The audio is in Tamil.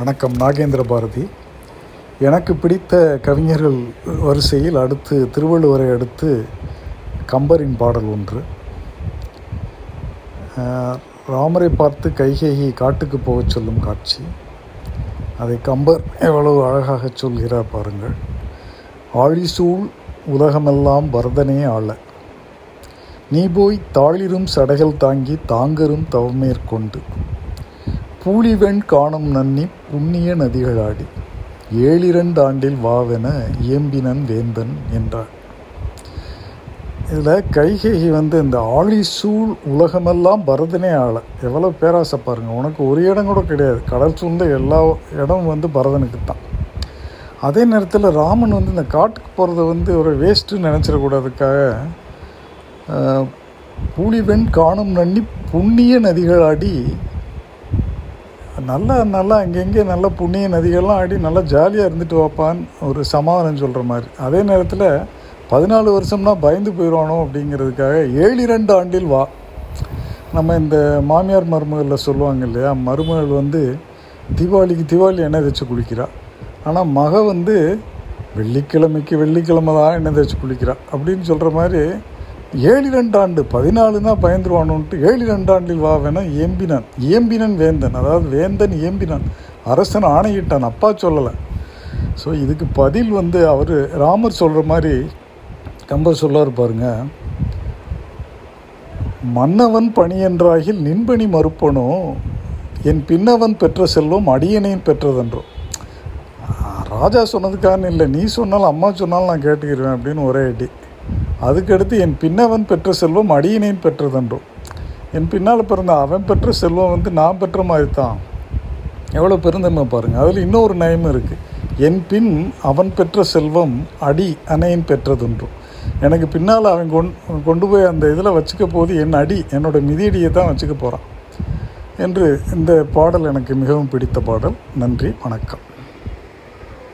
வணக்கம் நாகேந்திர பாரதி. எனக்கு பிடித்த கவிஞர்கள் வரிசையில் அடுத்து திருவள்ளுவரை அடுத்து கம்பரின் பாடல் ஒன்று. ராமரை பார்த்து கைகேகி காட்டுக்கு போகச் சொல்லும் காட்சி. அதை கம்பர் எவ்வளவு அழகாக சொல்கிறார் பாருங்கள். ஆழிசூழ் உலகமெல்லாம் பரதனே ஆள. நீ போய் தாளிரும் சடைகள் தாங்கி தாங்கரும் தவமேற்கொண்டு. பூலிவெண் காணும் நன்னி புண்ணிய நதிகளாடி. ஏழிரண்டு ஆண்டில் வாவென இயம்பினன் வேந்தன் என்றார் இதில் கைகேகி வந்து இந்த ஆழிசூழ் உலகமெல்லாம் பரதனே ஆள. எவ்வளோ பேராசை பாருங்கள் உனக்கு ஒரு இடம் கூட கிடையாது. கடல் சூழ்ந்த எல்லா இடமும் வந்து பரதனுக்கு தான் அதே நேரத்தில் ராமன் வந்து இந்த காட்டுக்கு போகிறத வந்து ஒரு வேஸ்ட்டுன்னு நினச்சிடக்கூடாதுக்காக பூலிவெண் காணும் நன்னி புண்ணிய நதிகளாடி நல்லா நல்லா அங்கங்கே நல்ல புண்ணிய நதிகள்லாம் ஆடி நல்லா ஜாலியாக இருந்துட்டு வாப்பான்னு ஒரு சமாதானம் சொல்கிற மாதிரி. அதே நேரத்தில் பதினாலு வருஷம்னா பயந்து போயிடுவானோ அப்படிங்கிறதுக்காக ஏழு இரண்டு ஆண்டில் வா. நம்ம இந்த மாமியார் மருமகளில் சொல்லுவாங்க இல்லையா மருமகள் வந்து தீபாவளிக்கு தீபாவளி எண்ணெய் தேய்ச்சி குளிக்கிறா. ஆனால் மக வந்து வெள்ளிக்கிழமைக்கு வெள்ளிக்கிழமை தான் எண்ணெய் தேய்ச்சி குளிக்கிறா அப்படின்னு சொல்கிற மாதிரி ஏழு ரெண்டு ஆண்டு பதினாலு தான் பயந்துருவானுன்ட்டு ஏழு ரெண்டாண்டில் வா வேணா ஏம்பினான். ஏம்பினன் வேந்தன் அதாவது வேந்தன் ஏம்பினான். அரசன் ஆணையிட்டான் அப்பா சொல்லலை. ஸோ இதுக்கு பதில் வந்து அவர் ராமர் சொல்கிற மாதிரி கம்பர் சொல்லார் பாருங்க. மன்னவன் பணியன்றாகில் நின்பணி மறுப்பனோ? என் பின்னவன் பெற்ற செல்வம் அடியனையும் பெற்றதென்றோ? ராஜா சொன்னதுக்கான இல்லை நீ சொன்னாலும் அம்மா சொன்னாலும் நான் கேட்டுக்கிறேன் அப்படின்னு ஒரே அடி. அதுக்கடுத்து என் பின்னவன் பெற்ற செல்வம் அடியினேன் பெற்றதென்றும் என் பின்னால் பிறந்த அவன் பெற்ற செல்வம் வந்து நான் பெற்ற மாதிரி தான் எவ்வளோ பெருந்தன்மை பாருங்கள் அதில் இன்னொரு நயமும் இருக்குது என் பின் அவன் பெற்ற செல்வம் அடி அணையின் பெற்றதென்றும் எனக்கு பின்னால் அவன் கொண் கொண்டு போய் அந்த இதில் வச்சுக்க போது என் அடி என்னோட மிதியடியை தான் வச்சுக்க போகிறான் என்று இந்த பாடல் எனக்கு மிகவும் பிடித்த பாடல். நன்றி வணக்கம்.